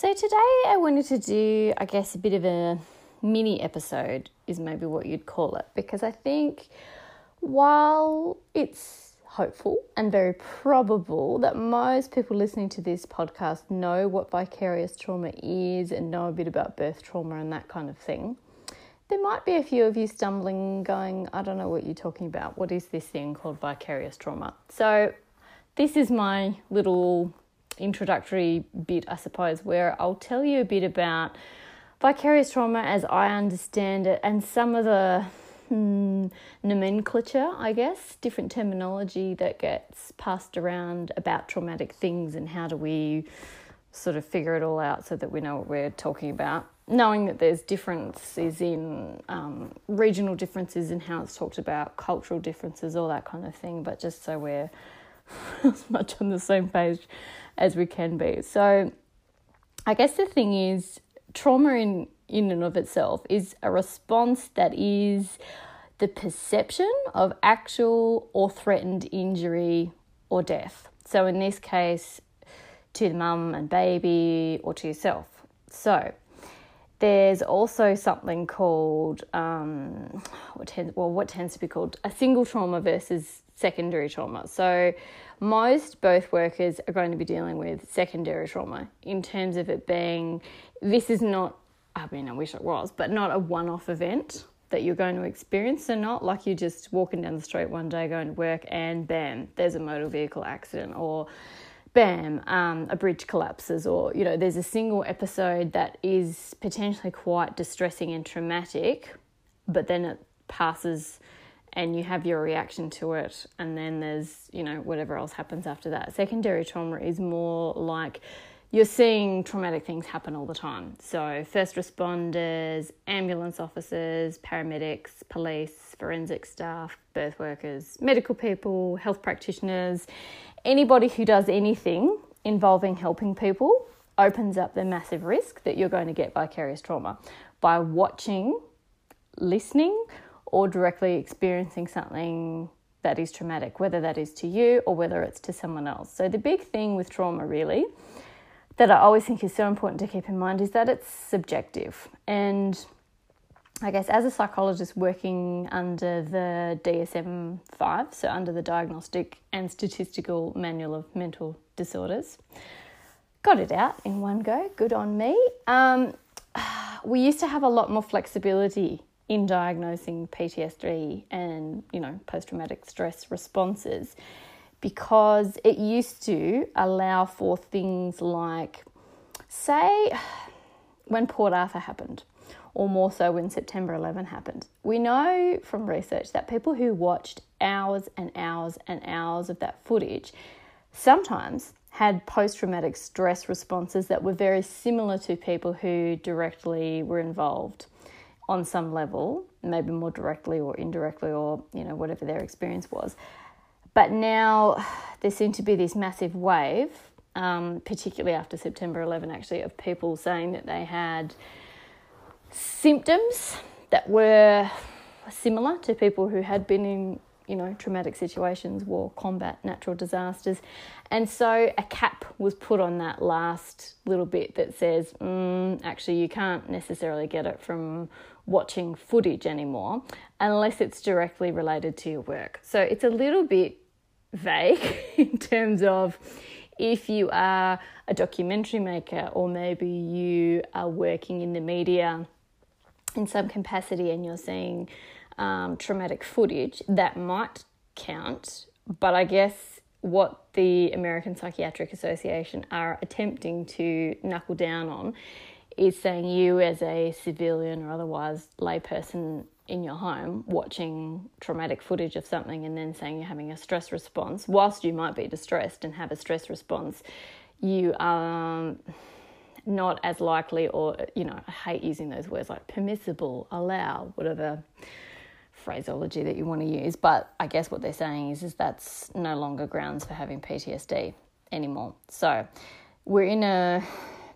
So, today I wanted to do, I guess, a bit of a mini episode, is maybe what you'd call it, because I think while it's hopeful and very probable that most people listening to this podcast know what vicarious trauma is and know a bit about birth trauma and that kind of thing, there might be a few of you stumbling, going, I don't know what you're talking about. What is this thing called vicarious trauma? So, this is my little introductory bit, I suppose, where I'll tell you a bit about vicarious trauma as I understand it and some of the hmm, nomenclature, I guess, different terminology that gets passed around about traumatic things and how do we sort of figure it all out so that we know what we're talking about. Knowing that there's differences in um, regional differences in how it's talked about, cultural differences, all that kind of thing, but just so we're as much on the same page as we can be. So, I guess the thing is, trauma in, in and of itself is a response that is the perception of actual or threatened injury or death. So, in this case, to the mum and baby or to yourself. So, there's also something called um, what tends well what tends to be called a single trauma versus secondary trauma. So most birth workers are going to be dealing with secondary trauma in terms of it being this is not I mean I wish it was, but not a one-off event that you're going to experience. So not like you're just walking down the street one day going to work and bam, there's a motor vehicle accident or bam, um, a bridge collapses, or you know, there's a single episode that is potentially quite distressing and traumatic, but then it passes and you have your reaction to it, and then there's, you know, whatever else happens after that. Secondary trauma is more like you're seeing traumatic things happen all the time. So, first responders, ambulance officers, paramedics, police, forensic staff, birth workers, medical people, health practitioners, anybody who does anything involving helping people opens up the massive risk that you're going to get vicarious trauma by watching, listening, or directly experiencing something that is traumatic, whether that is to you or whether it's to someone else. So, the big thing with trauma, really, that I always think is so important to keep in mind is that it's subjective. And I guess as a psychologist working under the DSM 5, so under the Diagnostic and Statistical Manual of Mental Disorders, got it out in one go, good on me. Um, we used to have a lot more flexibility in diagnosing PTSD and, you know, post traumatic stress responses because it used to allow for things like, say, when Port Arthur happened, or more so when September 11 happened. We know from research that people who watched hours and hours and hours of that footage sometimes had post traumatic stress responses that were very similar to people who directly were involved on some level, maybe more directly or indirectly, or you know, whatever their experience was. But now there seemed to be this massive wave, um, particularly after September 11, actually, of people saying that they had symptoms that were similar to people who had been in you know traumatic situations war combat natural disasters and so a cap was put on that last little bit that says mm, actually you can't necessarily get it from watching footage anymore unless it's directly related to your work. So it's a little bit vague in terms of if you are a documentary maker or maybe you are working in the media in some capacity and you're seeing um, traumatic footage, that might count. But I guess what the American Psychiatric Association are attempting to knuckle down on is saying you as a civilian or otherwise layperson in your home watching traumatic footage of something and then saying you're having a stress response, whilst you might be distressed and have a stress response, you are not as likely, or, you know, I hate using those words like permissible, allow, whatever phraseology that you want to use. But I guess what they're saying is, is that's no longer grounds for having PTSD anymore. So we're in a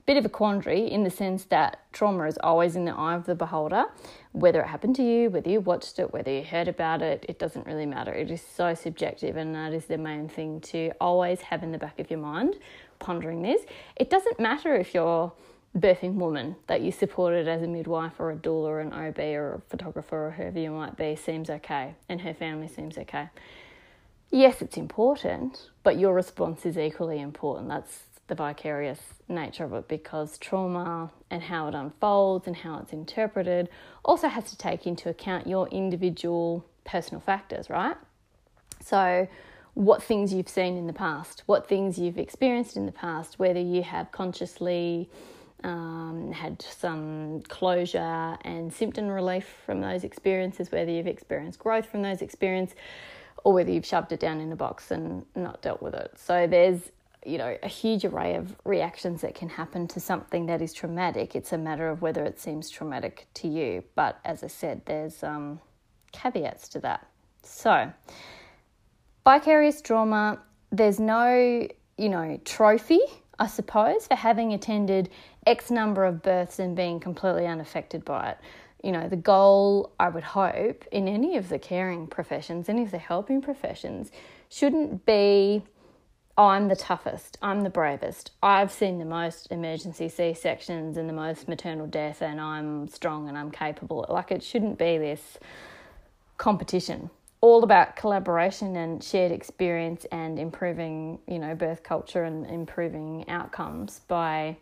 bit of a quandary in the sense that trauma is always in the eye of the beholder. Whether it happened to you, whether you watched it, whether you heard about it, it doesn't really matter. It is so subjective, and that is the main thing to always have in the back of your mind, pondering this. It doesn't matter if you're birthing woman that you supported as a midwife or a doula or an OB or a photographer or whoever you might be seems okay and her family seems okay. Yes, it's important, but your response is equally important. That's the vicarious nature of it because trauma and how it unfolds and how it's interpreted also has to take into account your individual personal factors, right? So, what things you've seen in the past, what things you've experienced in the past, whether you have consciously um, had some closure and symptom relief from those experiences, whether you've experienced growth from those experiences, or whether you've shoved it down in a box and not dealt with it. So there's you know a huge array of reactions that can happen to something that is traumatic. It's a matter of whether it seems traumatic to you. But as I said, there's um, caveats to that. So vicarious trauma, there's no you know trophy I suppose, for having attended X number of births and being completely unaffected by it. You know, the goal, I would hope, in any of the caring professions, any of the helping professions, shouldn't be I'm the toughest, I'm the bravest, I've seen the most emergency C sections and the most maternal death, and I'm strong and I'm capable. Like, it shouldn't be this competition all about collaboration and shared experience and improving, you know, birth culture and improving outcomes by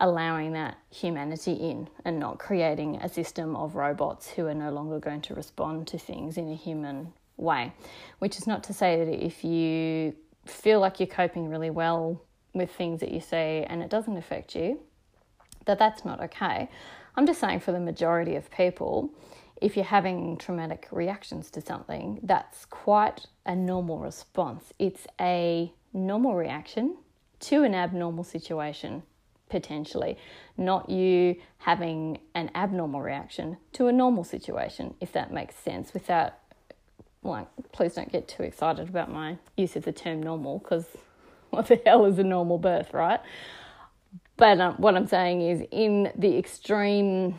allowing that humanity in and not creating a system of robots who are no longer going to respond to things in a human way. Which is not to say that if you feel like you're coping really well with things that you see and it doesn't affect you, that that's not okay. I'm just saying for the majority of people, if you're having traumatic reactions to something, that's quite a normal response. It's a normal reaction to an abnormal situation, potentially, not you having an abnormal reaction to a normal situation, if that makes sense, without, like, please don't get too excited about my use of the term normal, because what the hell is a normal birth, right? But um, what I'm saying is, in the extreme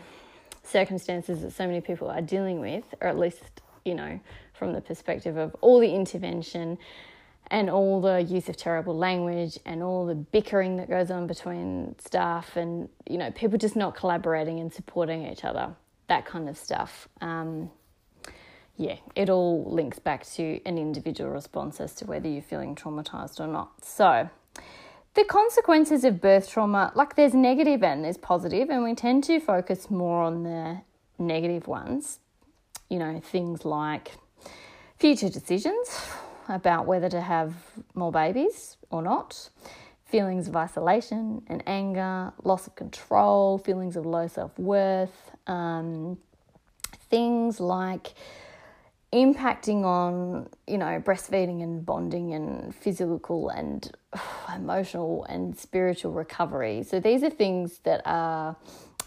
circumstances that so many people are dealing with, or at least, you know, from the perspective of all the intervention and all the use of terrible language and all the bickering that goes on between staff and, you know, people just not collaborating and supporting each other, that kind of stuff. Um, yeah, it all links back to an individual response as to whether you're feeling traumatized or not. So, the consequences of birth trauma, like there's negative and there's positive, and we tend to focus more on the negative ones. You know, things like future decisions about whether to have more babies or not, feelings of isolation and anger, loss of control, feelings of low self worth, um, things like impacting on you know breastfeeding and bonding and physical and emotional and spiritual recovery. So these are things that are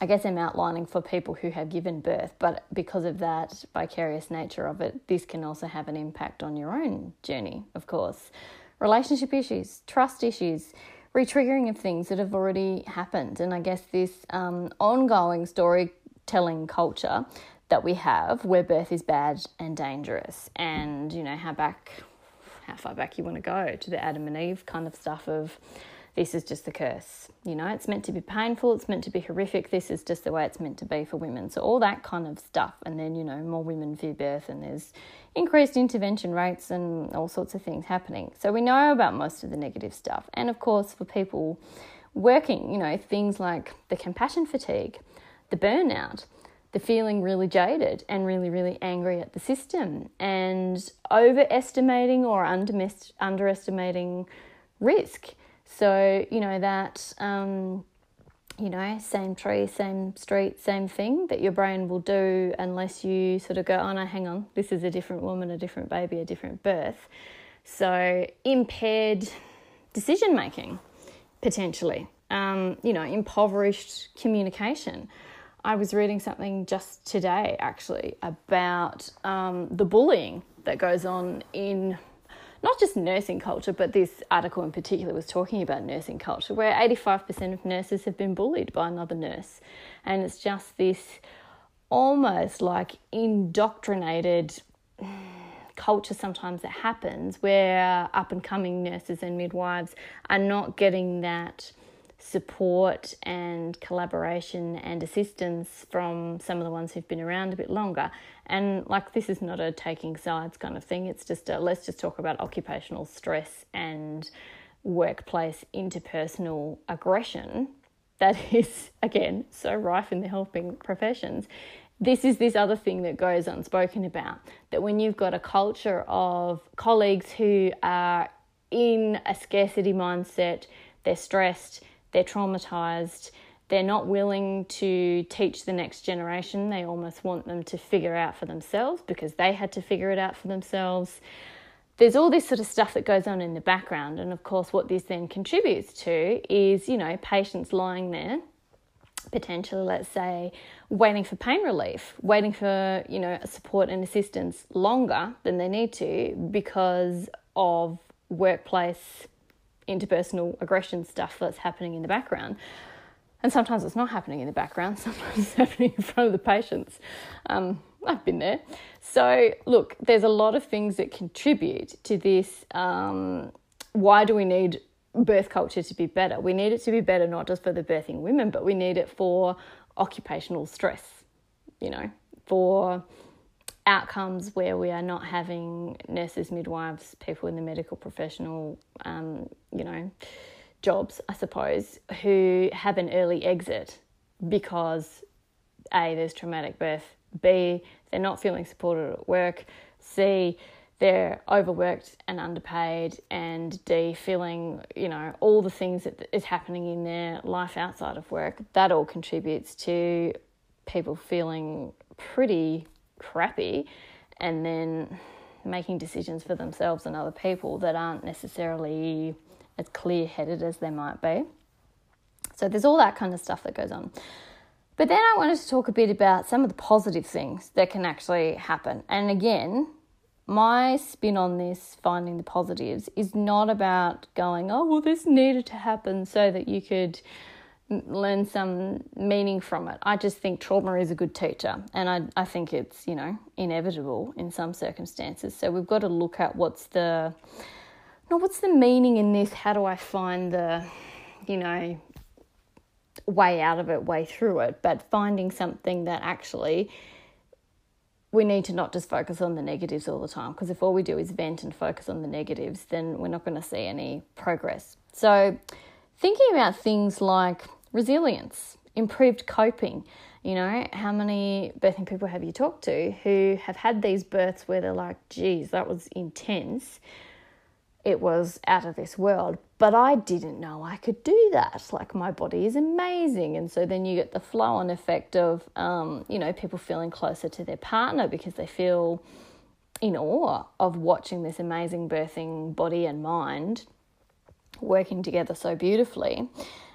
i guess i'm outlining for people who have given birth but because of that vicarious nature of it this can also have an impact on your own journey of course. Relationship issues trust issues retriggering of things that have already happened. And i guess this um, ongoing storytelling culture that we have where birth is bad and dangerous. And you know how back how far back you want to go to the adam and eve kind of stuff of this is just the curse. You know it's meant to be painful it's meant to be horrific this is just the way it's meant to be for women. So all that kind of stuff. And then you know more women fear birth and there's increased intervention rates and all sorts of things happening. So we know about most of the negative stuff. And of course for people working you know things like the compassion fatigue the burnout the feeling really jaded and really, really angry at the system and overestimating or underestimating risk. So, you know, that, um, you know, same tree, same street, same thing that your brain will do unless you sort of go, oh no, hang on, this is a different woman, a different baby, a different birth. So, impaired decision making, potentially, um, you know, impoverished communication. I was reading something just today actually about um, the bullying that goes on in not just nursing culture, but this article in particular was talking about nursing culture, where 85% of nurses have been bullied by another nurse. And it's just this almost like indoctrinated culture sometimes that happens where up and coming nurses and midwives are not getting that support and collaboration and assistance from some of the ones who've been around a bit longer. And like this is not a taking sides kind of thing, it's just a let's just talk about occupational stress and workplace interpersonal aggression that is, again, so rife in the helping professions. This is this other thing that goes unspoken about that when you've got a culture of colleagues who are in a scarcity mindset, they're stressed, they're traumatized, they're not willing to teach the next generation. They almost want them to figure out for themselves because they had to figure it out for themselves. There's all this sort of stuff that goes on in the background. And of course, what this then contributes to is, you know, patients lying there, potentially, let's say, waiting for pain relief, waiting for, you know, support and assistance longer than they need to because of workplace interpersonal aggression stuff that's happening in the background. And sometimes it's not happening in the background, sometimes it's happening in front of the patients. Um, I've been there. So, look, there's a lot of things that contribute to this. Um, why do we need birth culture to be better? We need it to be better not just for the birthing women, but we need it for occupational stress, you know, for outcomes where we are not having nurses, midwives, people in the medical professional, um, you know, jobs, I suppose, who have an early exit because A, there's traumatic birth, B, they're not feeling supported at work, C, they're overworked and underpaid, and D, feeling, you know, all the things that is happening in their life outside of work. That all contributes to people feeling pretty crappy and then making decisions for themselves and other people that aren't necessarily as clear headed as they might be. So there's all that kind of stuff that goes on. But then I wanted to talk a bit about some of the positive things that can actually happen. And again, my spin on this, finding the positives, is not about going, oh, well, this needed to happen so that you could learn some meaning from it. I just think trauma is a good teacher, and I, I think it's you know inevitable in some circumstances. So we've got to look at what's the no, what's the meaning in this? How do I find the you know way out of it, way through it? But finding something that actually we need to not just focus on the negatives all the time because if all we do is vent and focus on the negatives, then we're not going to see any progress. So, thinking about things like resilience, improved coping. You know, how many birthing people have you talked to who have had these births where they're like, geez, that was intense. It was out of this world, but I didn't know I could do that. Like, my body is amazing. And so then you get the flow on effect of, um, you know, people feeling closer to their partner because they feel in awe of watching this amazing birthing body and mind working together so beautifully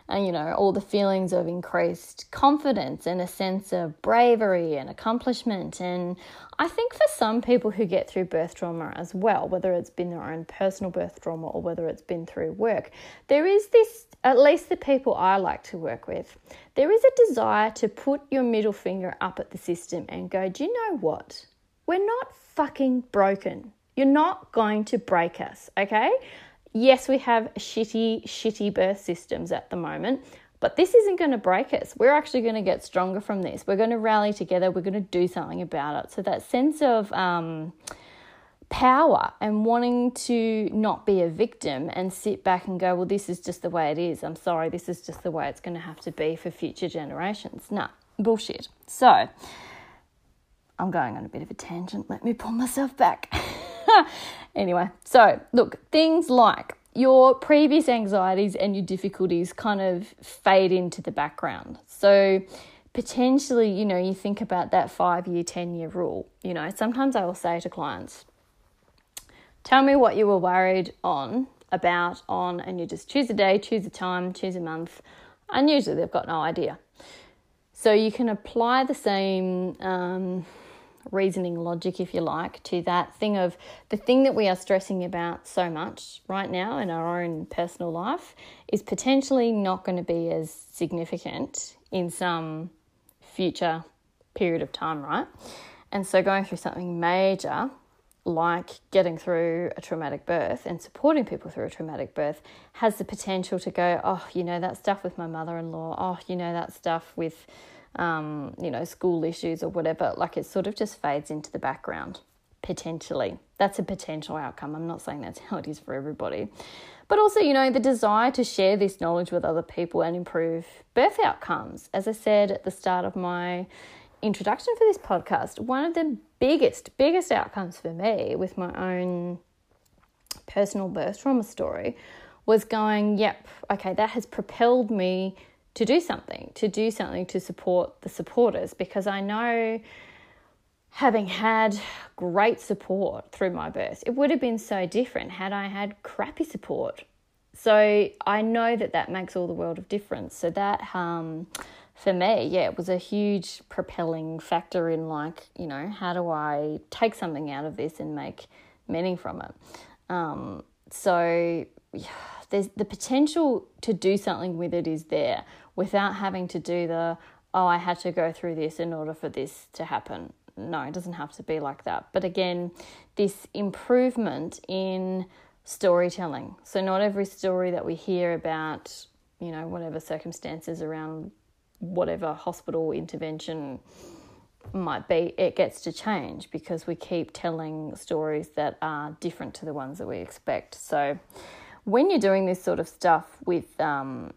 and you know all the feelings of increased confidence and a sense of bravery and accomplishment. And i think for some people who get through birth trauma as well whether it's been their own personal birth trauma or whether it's been through work there is this at least the people i like to work with there is a desire to put your middle finger up at the system and go do you know what? We're not fucking broken. You're not going to break us okay Yes, we have shitty, shitty birth systems at the moment, but this isn't going to break us. We're actually going to get stronger from this. We're going to rally together. We're going to do something about it. So, that sense of um, power and wanting to not be a victim and sit back and go, well, this is just the way it is. I'm sorry, this is just the way it's going to have to be for future generations. Nah, bullshit. So, I'm going on a bit of a tangent. Let me pull myself back. anyway, so look, things like your previous anxieties and your difficulties kind of fade into the background. So potentially, you know, you think about that five year, 10 year rule. You know, sometimes I will say to clients, tell me what you were worried on about on and you just choose a day choose a time choose a month and usually they've got no idea so you can apply the same um, reasoning logic, if you like, to that thing of the thing that we are stressing about so much right now in our own personal life is potentially not going to be as significant in some future period of time, right? And so going through something major like getting through a traumatic birth and supporting people through a traumatic birth has the potential to go, oh, you know, that stuff with my mother in law, oh, you know, that stuff with, um, you know, school issues or whatever. Like it sort of just fades into the background, potentially. That's a potential outcome. I'm not saying that's how it is for everybody. But also, you know, the desire to share this knowledge with other people and improve birth outcomes. As I said at the start of my introduction for this podcast, one of the biggest, biggest outcomes for me with my own personal birth trauma story was going, yep, okay, that has propelled me to do something, to do something to support the supporters because I know having had great support through my birth, it would have been so different had I had crappy support. So I know that that makes all the world of difference. So that um, for me, yeah, it was a huge propelling factor in like, you know, how do I take something out of this and make meaning from it? Um, so there's the potential to do something with it is there without having to do the, oh, I had to go through this in order for this to happen. No, it doesn't have to be like that. But again, this improvement in storytelling. So, not every story that we hear about, you know, whatever circumstances around whatever hospital intervention might be, it gets to change because we keep telling stories that are different to the ones that we expect. So, when you're doing this sort of stuff with um,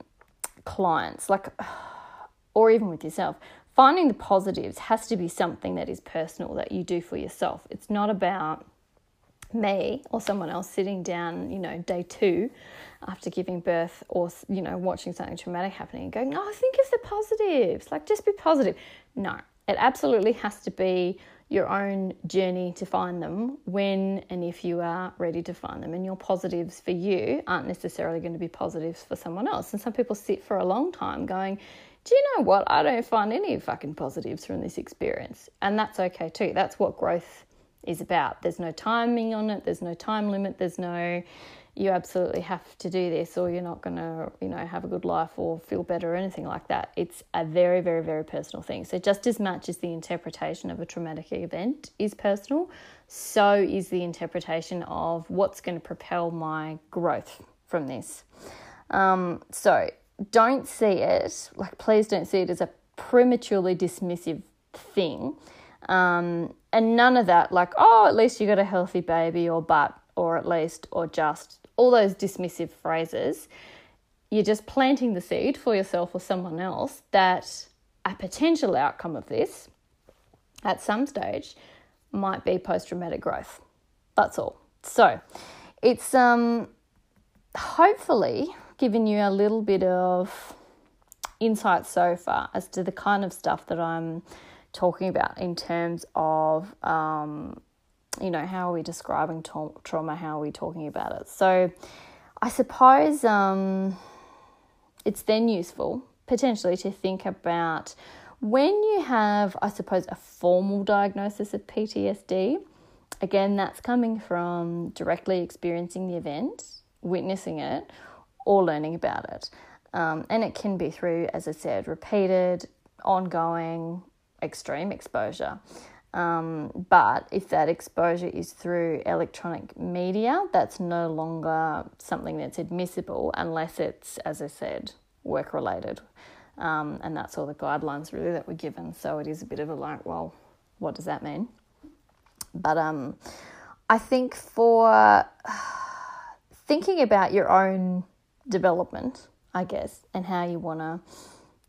clients, like, or even with yourself, finding the positives has to be something that is personal that you do for yourself. It's not about me or someone else sitting down, you know, day two after giving birth or, you know, watching something traumatic happening and going, oh, I think of the positives. Like, just be positive. No, it absolutely has to be your own journey to find them when and if you are ready to find them. And your positives for you aren't necessarily going to be positives for someone else. And some people sit for a long time going, do you know what? I don't find any fucking positives from this experience. And that's okay too. That's what growth is about. There's no timing on it, there's no time limit, there's no you absolutely have to do this or you're not going to, you know, have a good life or feel better or anything like that. It's a very very very personal thing. So just as much as the interpretation of a traumatic event is personal, so is the interpretation of what's going to propel my growth from this. Um, so don't see it like please don't see it as a prematurely dismissive thing um, and none of that, like, oh, at least you got a healthy baby, or but, or at least, or just, all those dismissive phrases. You're just planting the seed for yourself or someone else that a potential outcome of this at some stage might be post traumatic growth. That's all. So it's um, hopefully given you a little bit of insight so far as to the kind of stuff that I'm talking about in terms of, um, you know, how are we describing tra- trauma? How are we talking about it? So, I suppose um, it's then useful potentially to think about when you have, I suppose, a formal diagnosis of PTSD. Again, that's coming from directly experiencing the event, witnessing it, or learning about it. Um, and it can be through, as I said, repeated, ongoing, extreme exposure. Um, but if that exposure is through electronic media, that's no longer something that's admissible unless it's, as I said, work related. Um, and that's all the guidelines really that we're given. So it is a bit of a like, well, what does that mean? But um, I think for thinking about your own development, I guess, and how you want to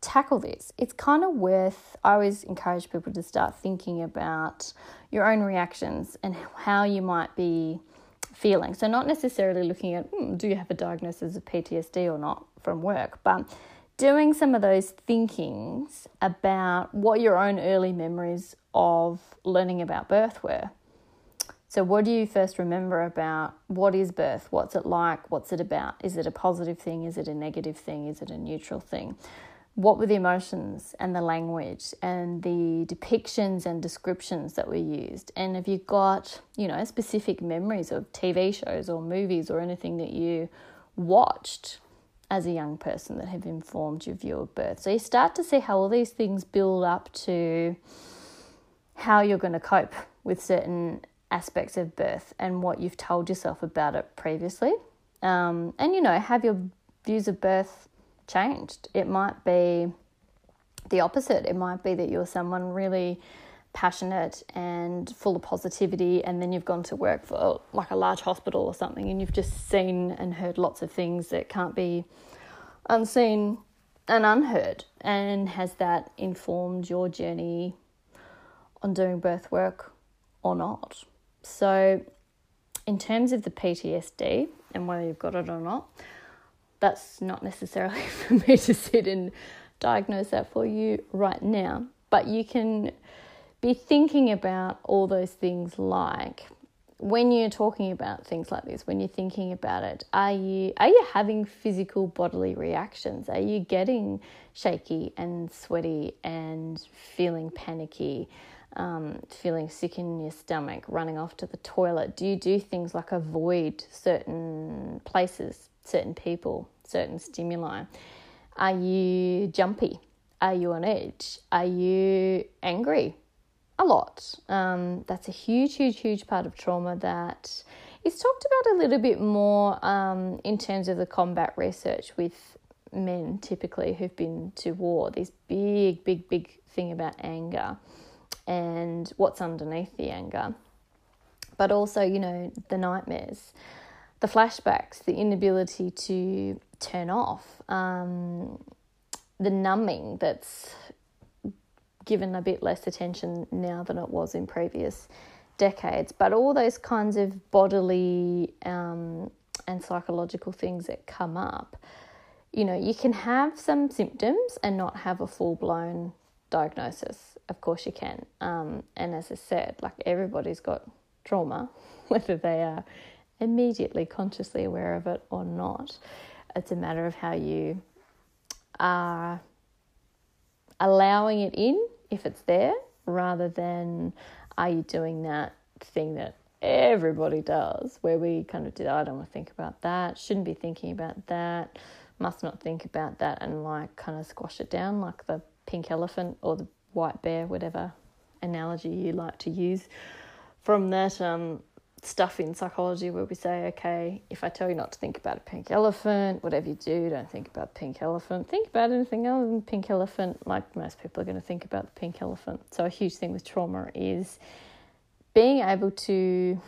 tackle this, it's kind of worth, I always encourage people to start thinking about your own reactions and how you might be feeling. So, not necessarily looking at, hmm, do you have a diagnosis of PTSD or not from work, but doing some of those thinkings about what your own early memories of learning about birth were. So, what do you first remember about what is birth? What's it like? What's it about? Is it a positive thing? Is it a negative thing? Is it a neutral thing? What were the emotions and the language and the depictions and descriptions that were used and have you got you know specific memories of tv shows or movies or anything that you watched as a young person that have informed your view of birth so you start to see how all these things build up to how you're going to cope with certain aspects of birth and what you've told yourself about it previously. Um, and, you know, have your views of birth changed. It might be the opposite. It might be that you're someone really passionate and full of positivity, and then you've gone to work for like a large hospital or something, and you've just seen and heard lots of things that can't be unseen and unheard. And has that informed your journey on doing birth work or not? So, in terms of the PTSD and whether you've got it or not, that's not necessarily for me to sit and diagnose that for you right now. But you can be thinking about all those things like when you're talking about things like this, when you're thinking about it, are you are you having physical bodily reactions? Are you getting shaky and sweaty and feeling panicky? um, feeling sick in your stomach, running off to the toilet? Do you do things like avoid certain places, certain people, certain stimuli? Are you jumpy? Are you on edge? Are you angry? A lot. Um, that's a huge, huge, huge part of trauma that is talked about a little bit more um, in terms of the combat research with men typically who've been to war. This big, big, big thing about anger and what's underneath the anger, but also, you know, the nightmares, the flashbacks, the inability to turn off, um, the numbing that's given a bit less attention now than it was in previous decades, but all those kinds of bodily um, and psychological things that come up. You know, you can have some symptoms and not have a full blown diagnosis. Of course, you can. Um, and as I said, like everybody's got trauma, whether they are immediately consciously aware of it or not. It's a matter of how you are allowing it in if it's there, rather than are you doing that thing that everybody does, where we kind of do, I don't want to think about that, shouldn't be thinking about that, must not think about that, and like kind of squash it down like the pink elephant or the white bear, whatever analogy you like to use from that um, stuff in psychology where we say, okay, if I tell you not to think about a pink elephant, whatever you do, don't think about pink elephant. Think about anything other than pink elephant. Like most people are going to think about the pink elephant. So a huge thing with trauma is being able to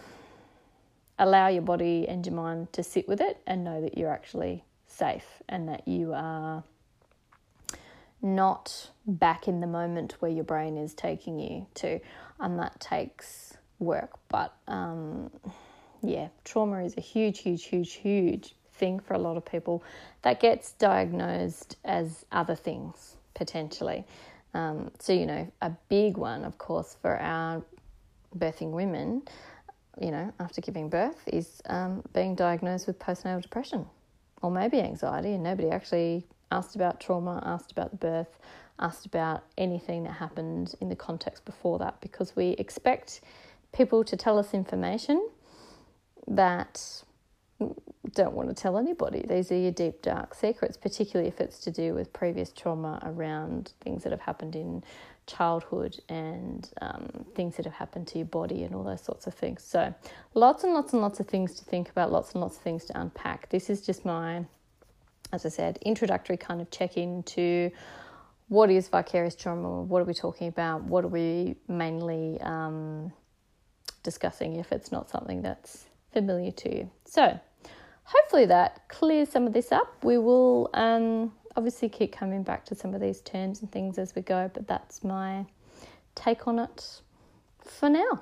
allow your body and your mind to sit with it and know that you're actually safe and that you are not back in the moment where your brain is taking you to. And that takes work. But um, yeah, trauma is a huge, huge, huge, huge thing for a lot of people that gets diagnosed as other things potentially. Um, so, you know, a big one, of course, for our birthing women, you know, after giving birth, is um, being diagnosed with postnatal depression or maybe anxiety, and nobody actually asked about trauma, asked about the birth, asked about anything that happened in the context before that because we expect people to tell us information that don't want to tell anybody. These are your deep, dark secrets, particularly if it's to do with previous trauma around things that have happened in childhood and um, things that have happened to your body and all those sorts of things. So, lots and lots and lots of things to think about, lots and lots of things to unpack. This is just my as I said, introductory kind of check in to what is vicarious trauma, what are we talking about, what are we mainly um, discussing if it's not something that's familiar to you. So, hopefully, that clears some of this up. We will um, obviously keep coming back to some of these terms and things as we go, but that's my take on it for now.